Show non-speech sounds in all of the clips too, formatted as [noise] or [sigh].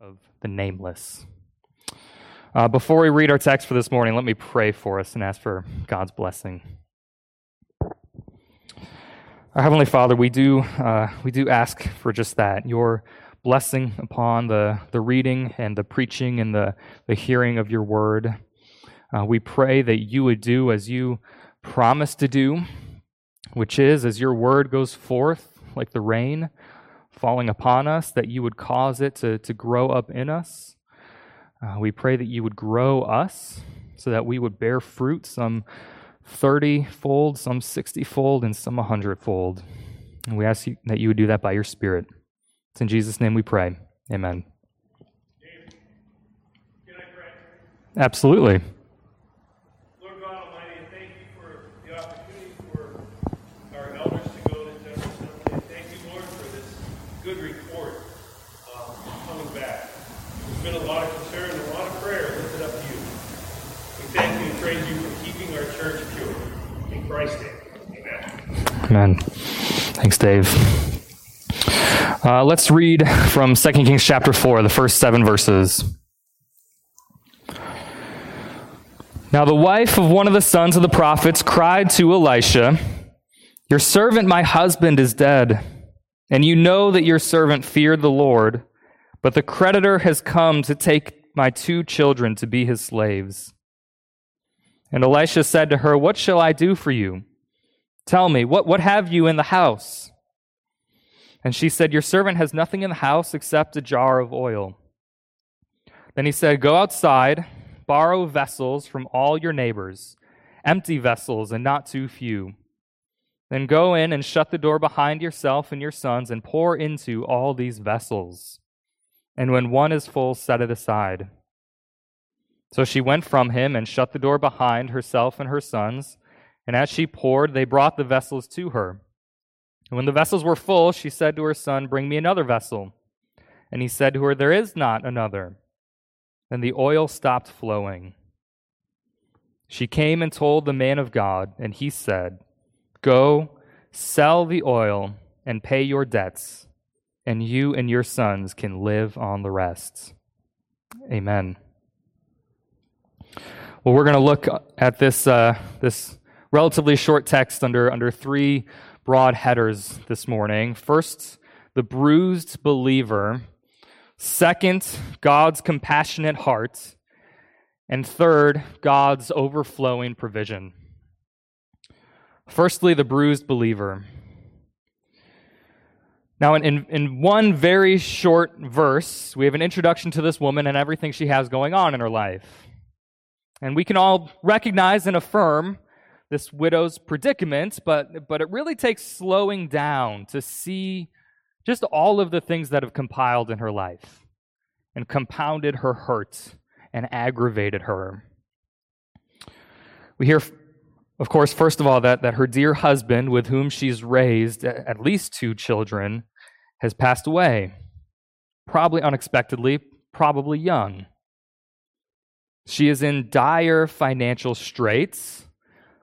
of the nameless. Uh, before we read our text for this morning, let me pray for us and ask for God's blessing. Our Heavenly Father, we do, uh, we do ask for just that your blessing upon the, the reading and the preaching and the, the hearing of your word. Uh, we pray that you would do as you promised to do, which is as your word goes forth like the rain falling upon us, that you would cause it to, to grow up in us. Uh, we pray that you would grow us so that we would bear fruit, some 30 fold, some 60 fold, and some 100 fold. And we ask you, that you would do that by your Spirit. It's in Jesus' name we pray. Amen. Absolutely. Amen. Thanks, Dave. Uh, let's read from 2 Kings chapter 4, the first seven verses. Now, the wife of one of the sons of the prophets cried to Elisha, Your servant, my husband, is dead, and you know that your servant feared the Lord, but the creditor has come to take my two children to be his slaves. And Elisha said to her, What shall I do for you? Tell me, what, what have you in the house? And she said, Your servant has nothing in the house except a jar of oil. Then he said, Go outside, borrow vessels from all your neighbors, empty vessels and not too few. Then go in and shut the door behind yourself and your sons and pour into all these vessels. And when one is full, set it aside. So she went from him and shut the door behind herself and her sons. And as she poured, they brought the vessels to her. And when the vessels were full, she said to her son, Bring me another vessel. And he said to her, There is not another. And the oil stopped flowing. She came and told the man of God, and he said, Go, sell the oil, and pay your debts, and you and your sons can live on the rest. Amen. Well, we're going to look at this, uh, this relatively short text under, under three broad headers this morning. First, the bruised believer. Second, God's compassionate heart. And third, God's overflowing provision. Firstly, the bruised believer. Now, in, in one very short verse, we have an introduction to this woman and everything she has going on in her life. And we can all recognize and affirm this widow's predicament, but, but it really takes slowing down to see just all of the things that have compiled in her life and compounded her hurt and aggravated her. We hear, of course, first of all, that, that her dear husband, with whom she's raised at least two children, has passed away, probably unexpectedly, probably young. She is in dire financial straits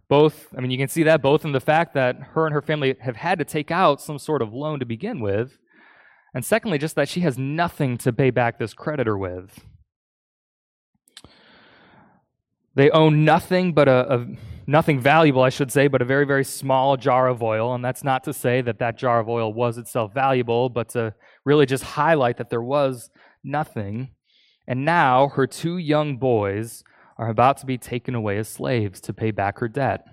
both, I mean, you can see that both in the fact that her and her family have had to take out some sort of loan to begin with, and secondly, just that she has nothing to pay back this creditor with. They own nothing but a, a, nothing valuable, I should say, but a very, very small jar of oil. And that's not to say that that jar of oil was itself valuable, but to really just highlight that there was nothing. And now her two young boys are about to be taken away as slaves to pay back her debt.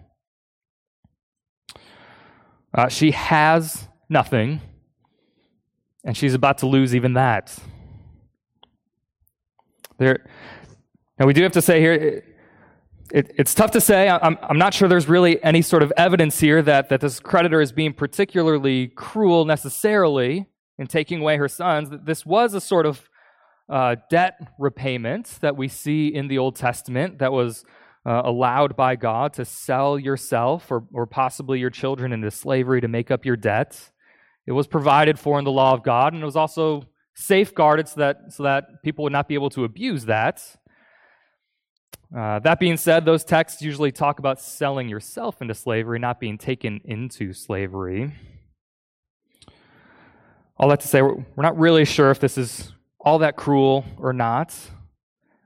Uh, she has nothing, and she's about to lose even that. There, now we do have to say here, it, it, it's tough to say. I'm, I'm not sure there's really any sort of evidence here that, that this creditor is being particularly cruel necessarily in taking away her sons. This was a sort of uh, debt repayment that we see in the Old Testament that was uh, allowed by God to sell yourself or, or possibly your children into slavery to make up your debt. It was provided for in the law of God, and it was also safeguarded so that, so that people would not be able to abuse that. Uh, that being said, those texts usually talk about selling yourself into slavery, not being taken into slavery. All that to say, we're not really sure if this is all that cruel or not.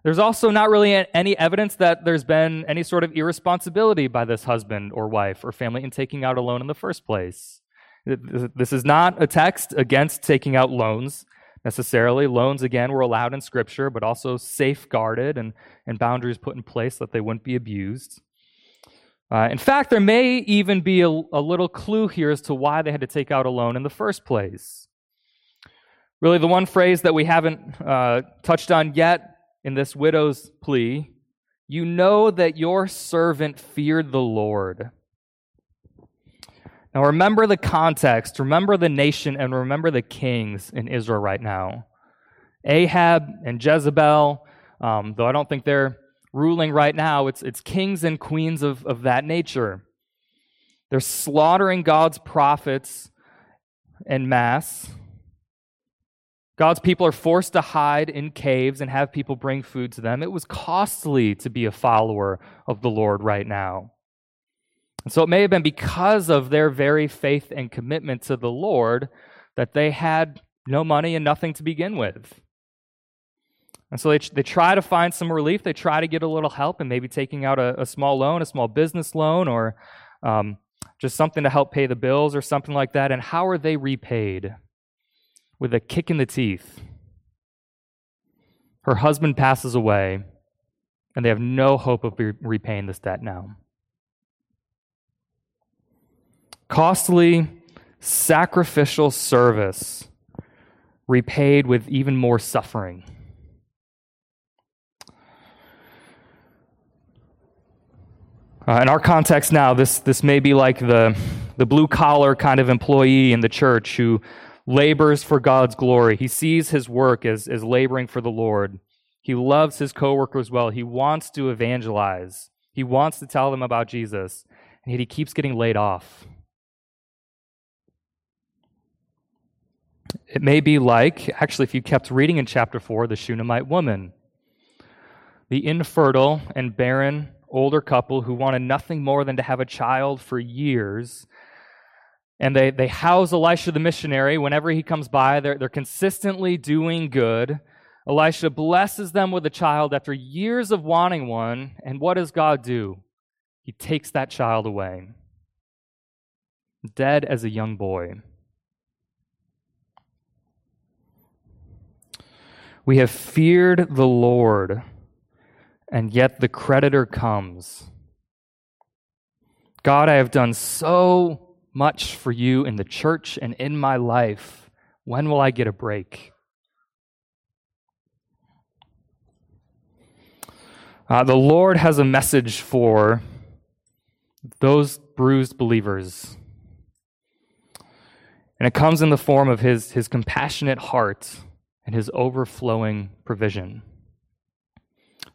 There's also not really any evidence that there's been any sort of irresponsibility by this husband or wife or family in taking out a loan in the first place. This is not a text against taking out loans necessarily. Loans, again, were allowed in Scripture, but also safeguarded and, and boundaries put in place that they wouldn't be abused. Uh, in fact, there may even be a, a little clue here as to why they had to take out a loan in the first place. Really, the one phrase that we haven't uh, touched on yet in this widow's plea you know that your servant feared the Lord. Now, remember the context, remember the nation, and remember the kings in Israel right now. Ahab and Jezebel, um, though I don't think they're ruling right now, it's, it's kings and queens of, of that nature. They're slaughtering God's prophets en masse. God's people are forced to hide in caves and have people bring food to them. It was costly to be a follower of the Lord right now. And so it may have been because of their very faith and commitment to the Lord that they had no money and nothing to begin with. And so they, they try to find some relief. They try to get a little help and maybe taking out a, a small loan, a small business loan, or um, just something to help pay the bills or something like that. And how are they repaid? With a kick in the teeth. Her husband passes away, and they have no hope of repaying this debt now. Costly, sacrificial service repaid with even more suffering. Uh, in our context now, this, this may be like the, the blue collar kind of employee in the church who labors for God's glory. He sees his work as, as laboring for the Lord. He loves his coworkers well. He wants to evangelize. He wants to tell them about Jesus. And yet he keeps getting laid off. It may be like, actually, if you kept reading in chapter 4, the Shunammite woman, the infertile and barren older couple who wanted nothing more than to have a child for years and they, they house Elisha the missionary whenever he comes by. They're, they're consistently doing good. Elisha blesses them with a child after years of wanting one. And what does God do? He takes that child away, dead as a young boy. We have feared the Lord, and yet the creditor comes. God, I have done so much for you in the church and in my life. When will I get a break? Uh, the Lord has a message for those bruised believers. And it comes in the form of his, his compassionate heart and his overflowing provision.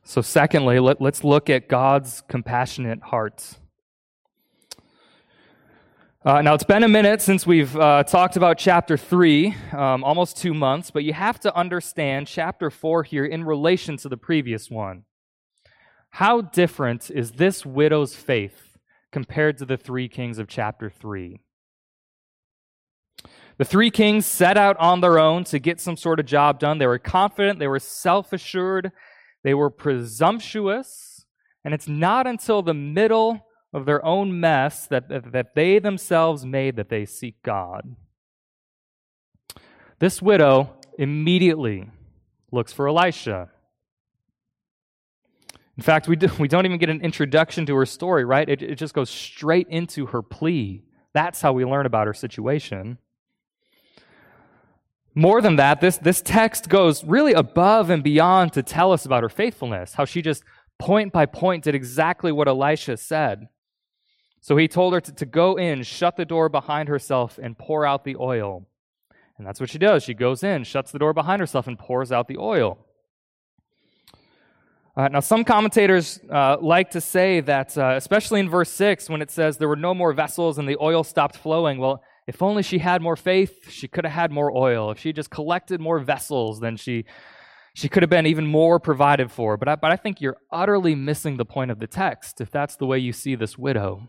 So, secondly, let, let's look at God's compassionate heart. Uh, now, it's been a minute since we've uh, talked about chapter 3, um, almost two months, but you have to understand chapter 4 here in relation to the previous one. How different is this widow's faith compared to the three kings of chapter 3? The three kings set out on their own to get some sort of job done. They were confident, they were self assured, they were presumptuous, and it's not until the middle of their own mess that, that they themselves made that they seek God. This widow immediately looks for Elisha. In fact, we, do, [laughs] we don't even get an introduction to her story, right? It, it just goes straight into her plea. That's how we learn about her situation. More than that, this, this text goes really above and beyond to tell us about her faithfulness, how she just point by point did exactly what Elisha said. So he told her to, to go in, shut the door behind herself, and pour out the oil. And that's what she does. She goes in, shuts the door behind herself, and pours out the oil. Uh, now, some commentators uh, like to say that, uh, especially in verse 6, when it says there were no more vessels and the oil stopped flowing, well, if only she had more faith, she could have had more oil. If she just collected more vessels, then she, she could have been even more provided for. But I, but I think you're utterly missing the point of the text if that's the way you see this widow.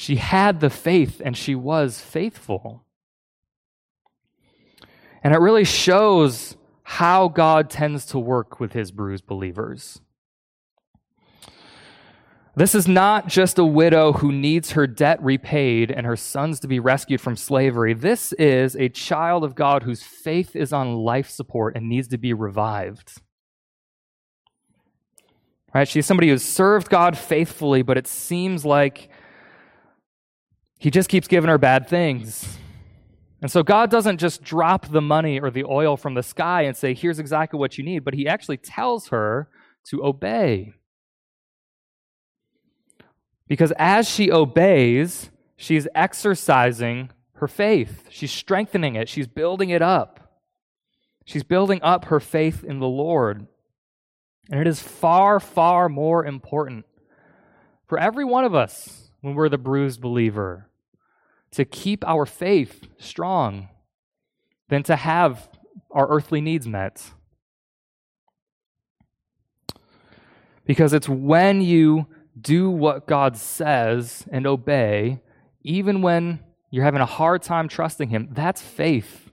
She had the faith and she was faithful. And it really shows how God tends to work with his bruised believers. This is not just a widow who needs her debt repaid and her sons to be rescued from slavery. This is a child of God whose faith is on life support and needs to be revived. Right? She's somebody who's served God faithfully, but it seems like he just keeps giving her bad things. And so God doesn't just drop the money or the oil from the sky and say, here's exactly what you need, but he actually tells her to obey. Because as she obeys, she's exercising her faith. She's strengthening it. She's building it up. She's building up her faith in the Lord. And it is far, far more important for every one of us when we're the bruised believer to keep our faith strong than to have our earthly needs met. Because it's when you do what God says and obey, even when you're having a hard time trusting Him, that's faith.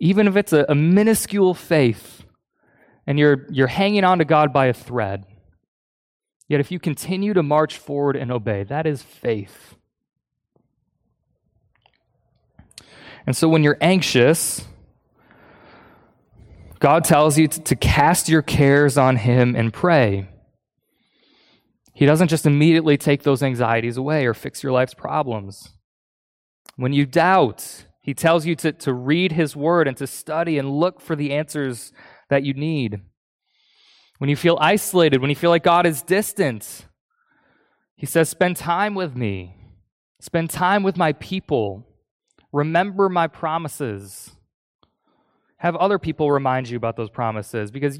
Even if it's a, a minuscule faith and you're, you're hanging on to God by a thread, yet if you continue to march forward and obey, that is faith. And so when you're anxious, God tells you to, to cast your cares on Him and pray. He doesn't just immediately take those anxieties away or fix your life's problems. When you doubt, he tells you to, to read his word and to study and look for the answers that you need. When you feel isolated, when you feel like God is distant, he says, Spend time with me, spend time with my people, remember my promises. Have other people remind you about those promises because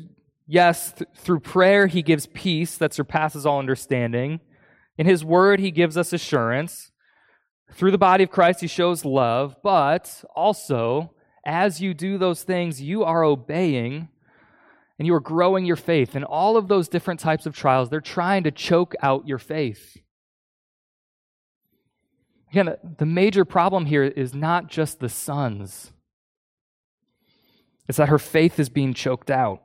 Yes, th- through prayer, he gives peace that surpasses all understanding. In his word, he gives us assurance. Through the body of Christ, he shows love. But also, as you do those things, you are obeying and you are growing your faith. And all of those different types of trials, they're trying to choke out your faith. Again, the major problem here is not just the sons, it's that her faith is being choked out.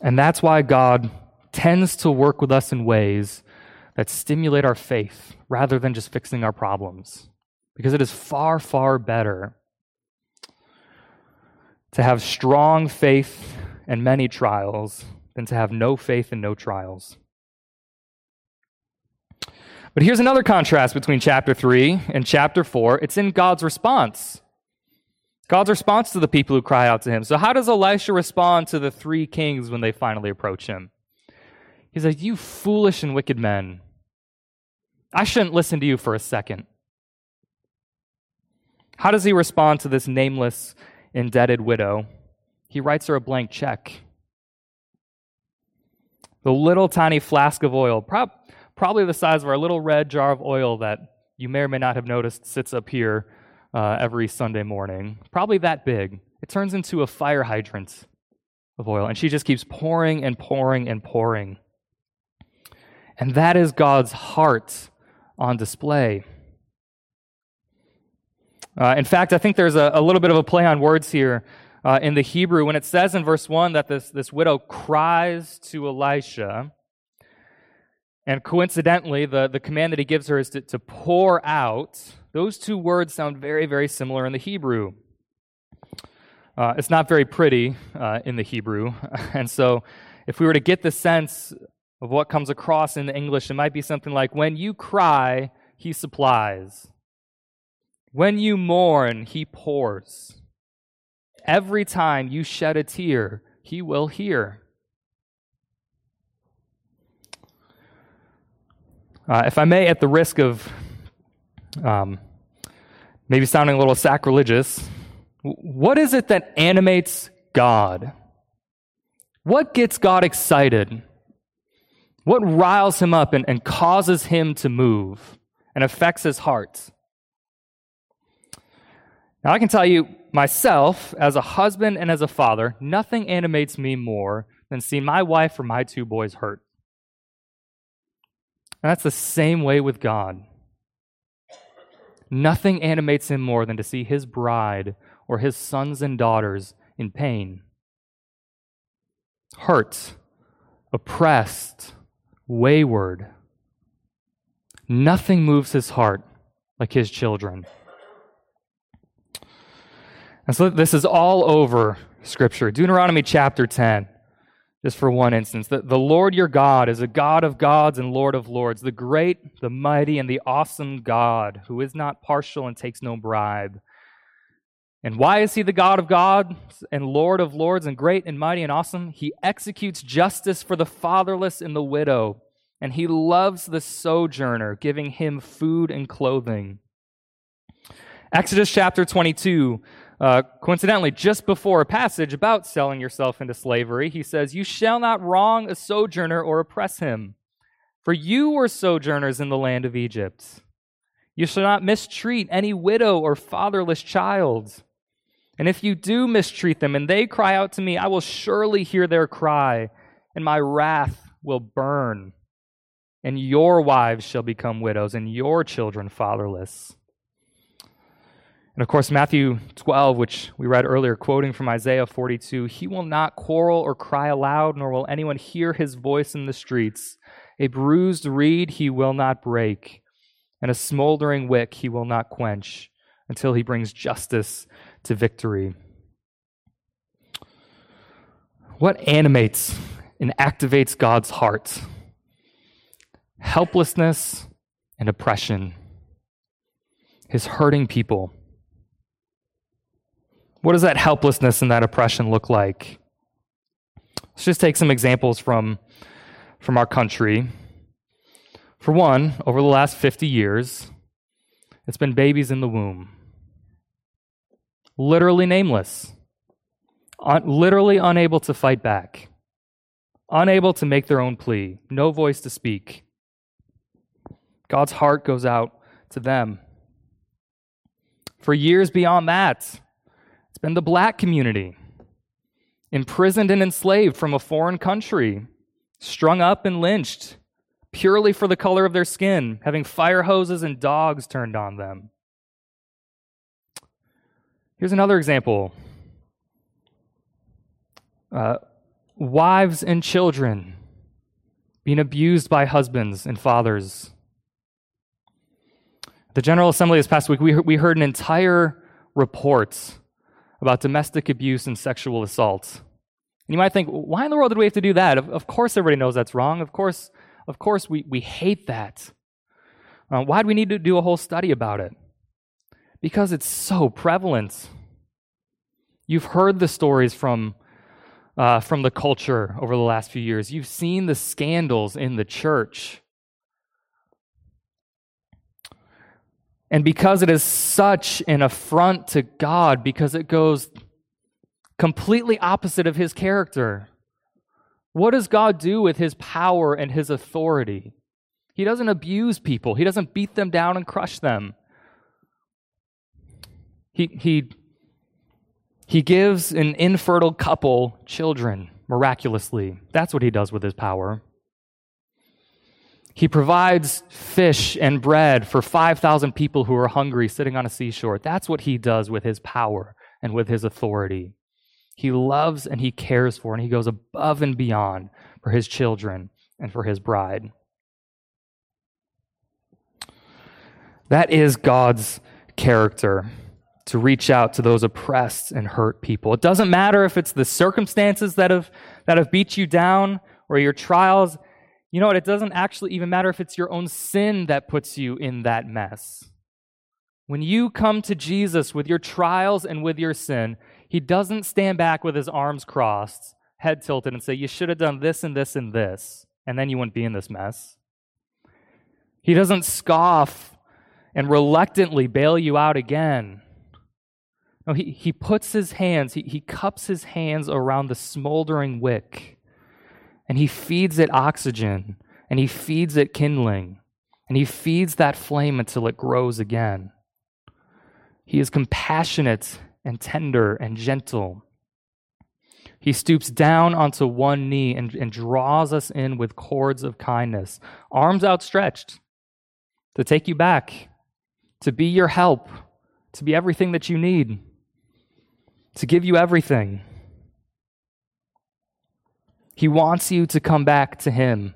And that's why God tends to work with us in ways that stimulate our faith rather than just fixing our problems. Because it is far, far better to have strong faith and many trials than to have no faith and no trials. But here's another contrast between chapter 3 and chapter 4 it's in God's response. God's response to the people who cry out to him. So, how does Elisha respond to the three kings when they finally approach him? He's like, You foolish and wicked men. I shouldn't listen to you for a second. How does he respond to this nameless, indebted widow? He writes her a blank check. The little tiny flask of oil, prob- probably the size of our little red jar of oil that you may or may not have noticed sits up here uh, every Sunday morning, probably that big. It turns into a fire hydrant of oil, and she just keeps pouring and pouring and pouring. And that is God's heart on display. Uh, in fact, I think there's a, a, little bit of a play on words here uh, in the Hebrew when it says in verse 1 that this, this widow cries to Elisha. And coincidentally, the, the command that he gives her is to, to pour out. Those two words sound very, very similar in the Hebrew. Uh, it's not very pretty uh, in the Hebrew. [laughs] and so, if we were to get the sense of what comes across in the English, it might be something like When you cry, he supplies. When you mourn, he pours. Every time you shed a tear, he will hear. Uh, if I may, at the risk of um, maybe sounding a little sacrilegious, what is it that animates God? What gets God excited? What riles him up and, and causes him to move and affects his heart? Now, I can tell you myself, as a husband and as a father, nothing animates me more than seeing my wife or my two boys hurt. And that's the same way with God. Nothing animates him more than to see his bride or his sons and daughters in pain. Hurt, oppressed, wayward. Nothing moves his heart like his children. And so this is all over Scripture. Deuteronomy chapter 10, just for one instance. The, the Lord your God is a God of gods and Lord of lords, the great, the mighty, and the awesome God who is not partial and takes no bribe. And why is he the God of gods and Lord of lords and great and mighty and awesome? He executes justice for the fatherless and the widow, and he loves the sojourner, giving him food and clothing. Exodus chapter 22 uh, coincidentally, just before a passage about selling yourself into slavery, he says, You shall not wrong a sojourner or oppress him, for you were sojourners in the land of Egypt. You shall not mistreat any widow or fatherless child. And if you do mistreat them and they cry out to me, I will surely hear their cry, and my wrath will burn. And your wives shall become widows, and your children fatherless. And of course, Matthew 12, which we read earlier, quoting from Isaiah 42 He will not quarrel or cry aloud, nor will anyone hear his voice in the streets. A bruised reed he will not break, and a smoldering wick he will not quench until he brings justice to victory. What animates and activates God's heart? Helplessness and oppression. His hurting people what does that helplessness and that oppression look like? Let's just take some examples from, from our country. For one, over the last 50 years, it's been babies in the womb. Literally nameless. Un- literally unable to fight back. Unable to make their own plea. No voice to speak. God's heart goes out to them. For years beyond that, it's been the black community, imprisoned and enslaved from a foreign country, strung up and lynched purely for the color of their skin, having fire hoses and dogs turned on them. Here's another example uh, wives and children being abused by husbands and fathers. The General Assembly this past week, we we heard an entire report about domestic abuse and sexual assault. And you might think, why in the world did we have to do that? Of, of course, everybody knows that's wrong. Of course, of course, we, we hate that. Uh, why do we need to do a whole study about it? Because it's so prevalent. You've heard the stories from, uh, from the culture over the last few years. You've seen the scandals in the church. And because it is such an affront to God, because it goes completely opposite of his character, what does God do with his power and his authority? He doesn't abuse people, he doesn't beat them down and crush them. He, he, he gives an infertile couple children miraculously. That's what he does with his power. He provides fish and bread for 5,000 people who are hungry sitting on a seashore. That's what he does with his power and with his authority. He loves and he cares for, and he goes above and beyond for his children and for his bride. That is God's character to reach out to those oppressed and hurt people. It doesn't matter if it's the circumstances that have, that have beat you down or your trials. You know what? It doesn't actually even matter if it's your own sin that puts you in that mess. When you come to Jesus with your trials and with your sin, he doesn't stand back with his arms crossed, head tilted, and say, You should have done this and this and this, and then you wouldn't be in this mess. He doesn't scoff and reluctantly bail you out again. No, he, he puts his hands, he, he cups his hands around the smoldering wick and he feeds it oxygen and he feeds it kindling and he feeds that flame until it grows again. He is compassionate and tender and gentle. He stoops down onto one knee and, and draws us in with cords of kindness, arms outstretched to take you back, to be your help, to be everything that you need, to give you everything. He wants you to come back to Him.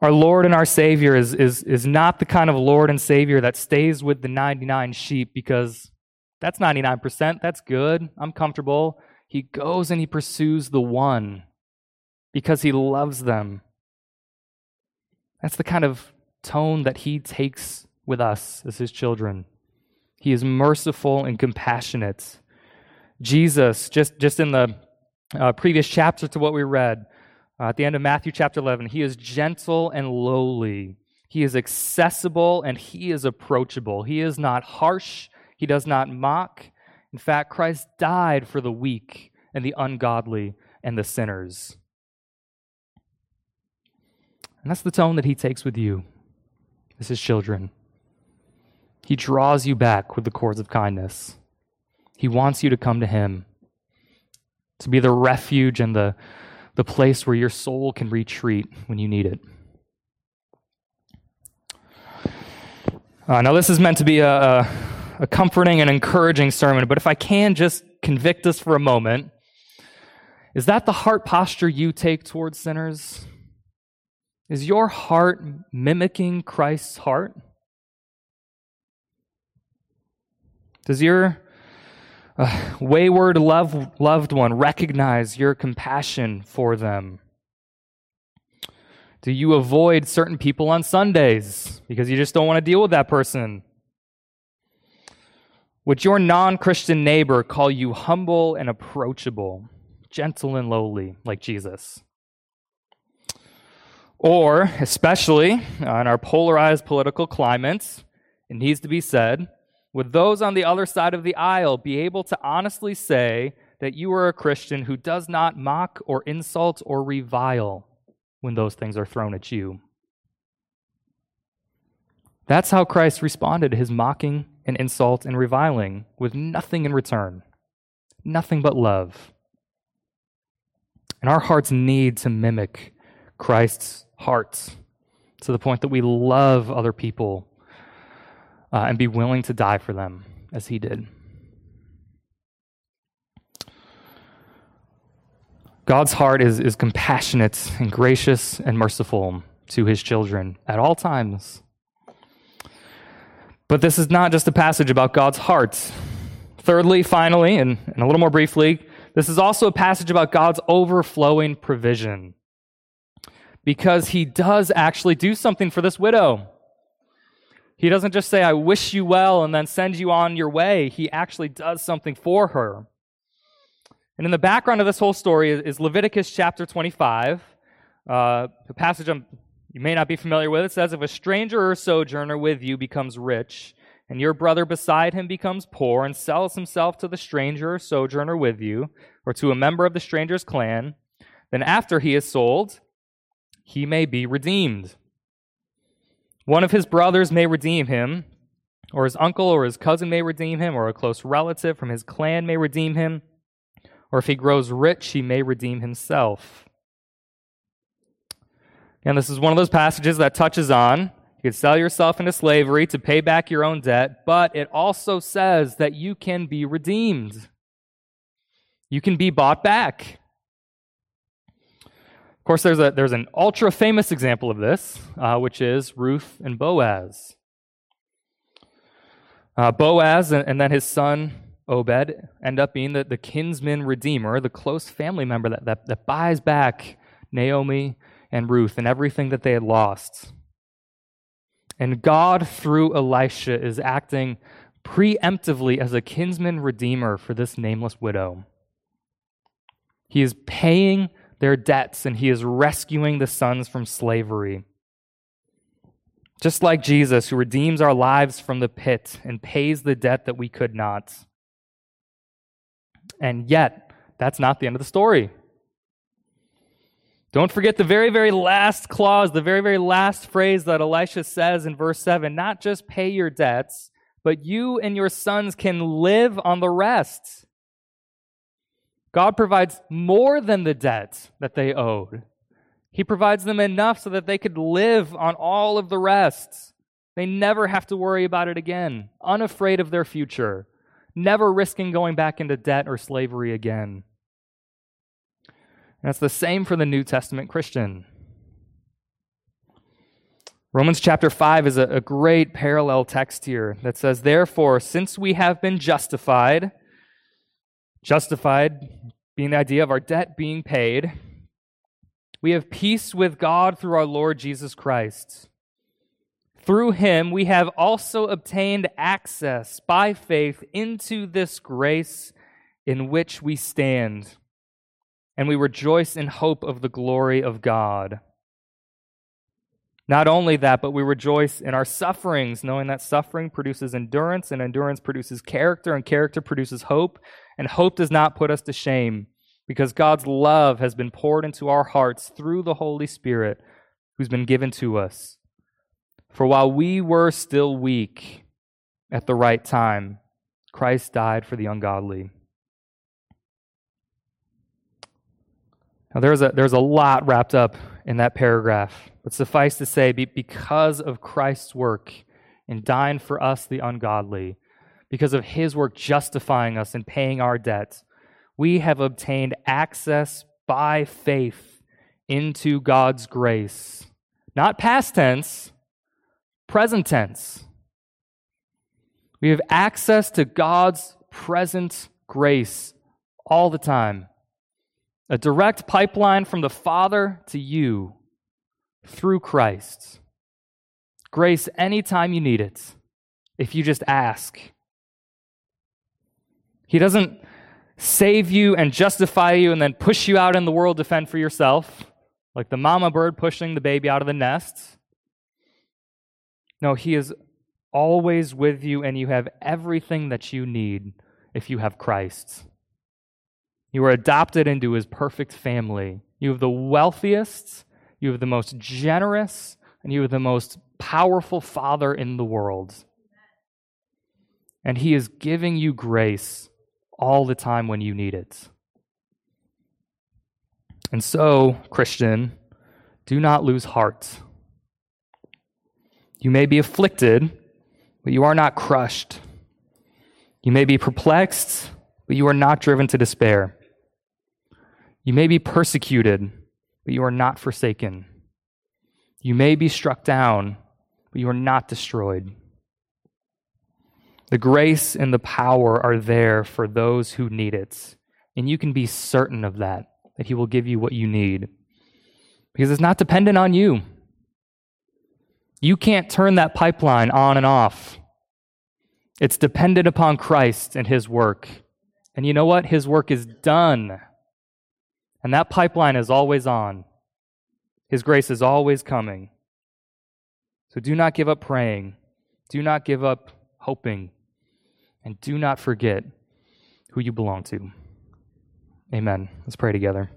Our Lord and our Savior is, is, is not the kind of Lord and Savior that stays with the 99 sheep because that's 99%. That's good. I'm comfortable. He goes and he pursues the one because he loves them. That's the kind of tone that he takes with us as his children. He is merciful and compassionate. Jesus, just, just in the uh, previous chapter to what we read, uh, at the end of Matthew chapter 11, he is gentle and lowly. He is accessible and he is approachable. He is not harsh. He does not mock. In fact, Christ died for the weak and the ungodly and the sinners. And that's the tone that he takes with you as his children. He draws you back with the cords of kindness. He wants you to come to him, to be the refuge and the, the place where your soul can retreat when you need it. Uh, now, this is meant to be a, a, a comforting and encouraging sermon, but if I can just convict us for a moment, is that the heart posture you take towards sinners? Is your heart mimicking Christ's heart? Does your wayward love, loved one recognize your compassion for them? Do you avoid certain people on Sundays because you just don't want to deal with that person? Would your non Christian neighbor call you humble and approachable, gentle and lowly, like Jesus? Or, especially in our polarized political climate, it needs to be said, would those on the other side of the aisle be able to honestly say that you are a Christian who does not mock or insult or revile when those things are thrown at you? That's how Christ responded to his mocking and insult and reviling with nothing in return, nothing but love. And our hearts need to mimic Christ's hearts to the point that we love other people uh, and be willing to die for them as he did. God's heart is, is compassionate and gracious and merciful to his children at all times. But this is not just a passage about God's heart. Thirdly, finally, and, and a little more briefly, this is also a passage about God's overflowing provision because he does actually do something for this widow. He doesn't just say, I wish you well, and then send you on your way. He actually does something for her. And in the background of this whole story is Leviticus chapter 25, uh, a passage I'm, you may not be familiar with. It says, If a stranger or sojourner with you becomes rich, and your brother beside him becomes poor and sells himself to the stranger or sojourner with you, or to a member of the stranger's clan, then after he is sold, he may be redeemed. One of his brothers may redeem him, or his uncle or his cousin may redeem him, or a close relative from his clan may redeem him, or if he grows rich, he may redeem himself. And this is one of those passages that touches on you could sell yourself into slavery to pay back your own debt, but it also says that you can be redeemed. You can be bought back course, there's, a, there's an ultra famous example of this, uh, which is Ruth and Boaz. Uh, Boaz and, and, then his son Obed end up being the, the kinsman redeemer, the close family member that, that, that buys back Naomi and Ruth and everything that they had lost. And God, through Elisha, is acting preemptively as a kinsman redeemer for this nameless widow. He is paying their debts and he is rescuing the sons from slavery. Just like Jesus, who redeems our lives from the pit and pays the debt that we could not. And yet, that's not the end of the story. Don't forget the very, very last clause, the very, very last phrase that Elisha says in verse 7 not just pay your debts, but you and your sons can live on the rest. God provides more than the debt that they owed. He provides them enough so that they could live on all of the rest. They never have to worry about it again, unafraid of their future, never risking going back into debt or slavery again. And the same for the New Testament Christian. Romans chapter 5 is a, a, great parallel text here that says, Therefore, since we have been justified, justified being the idea of our debt being paid, we have peace with God through our Lord Jesus Christ. Through him, we have also obtained access by faith into this grace in which we stand, and we rejoice in hope of the glory of God. Not only that, but we rejoice in our sufferings, knowing that suffering produces endurance, and endurance produces character, and character produces hope, and hope does not put us to shame, because God's love has been poured into our hearts through the Holy Spirit who's been given to us. For while we were still weak at the right time, Christ died for the ungodly. Now, there's a, there's a lot wrapped up in that paragraph. But suffice to say, because of Christ's work in dying for us, the ungodly, because of his work justifying us and paying our debt, we have obtained access by faith into God's grace. Not past tense, present tense. We have access to God's present grace all the time. A direct pipeline from the Father to you through Christ. Grace anytime you need it, if you just ask. He doesn't save you and justify you and then push you out in the world to fend for yourself, like the mama bird pushing the baby out of the nest. No, He is always with you, and you have everything that you need if you have Christ. You are adopted into his perfect family. You have the wealthiest, you have the most generous, and you have the most powerful father in the world. And he is giving you grace all the time when you need it. And so, Christian, do not lose heart. You may be afflicted, but you are not crushed. You may be perplexed, but you are not driven to despair. You may be persecuted, but you are not forsaken. You may be struck down, but you are not destroyed. The grace and the power are there for those who need it. And you can be certain of that, that He will give you what you need. Because it's not dependent on you. You can't turn that pipeline on and off. It's dependent upon Christ and His work. And you know what? His work is done. And that pipeline is always on. His grace is always coming. So do not give up praying. Do not give up hoping. And do not forget who you belong to. Amen. Let's pray together.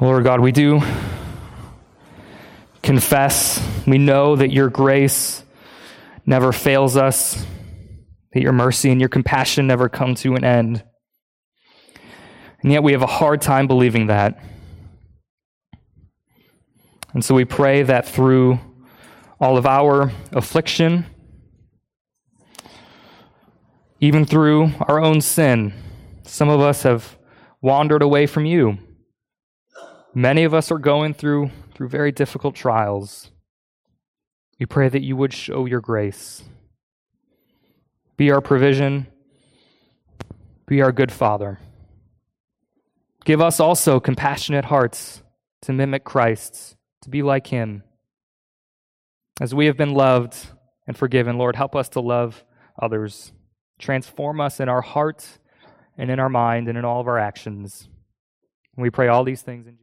Lord God, we do confess, we know that your grace never fails us that your mercy and your compassion never come to an end. And yet we have a hard time believing that. And so we pray that through all of our affliction, even through our own sin, some of us have wandered away from you. Many of us are going through, through very difficult trials. We pray that you would show your grace be our provision. Be our good Father. Give us also compassionate hearts to mimic Christ's, to be like Him. As we have been loved and forgiven, Lord, help us to love others. Transform us in our heart and in our mind and in all of our actions. And we pray all these things in Jesus'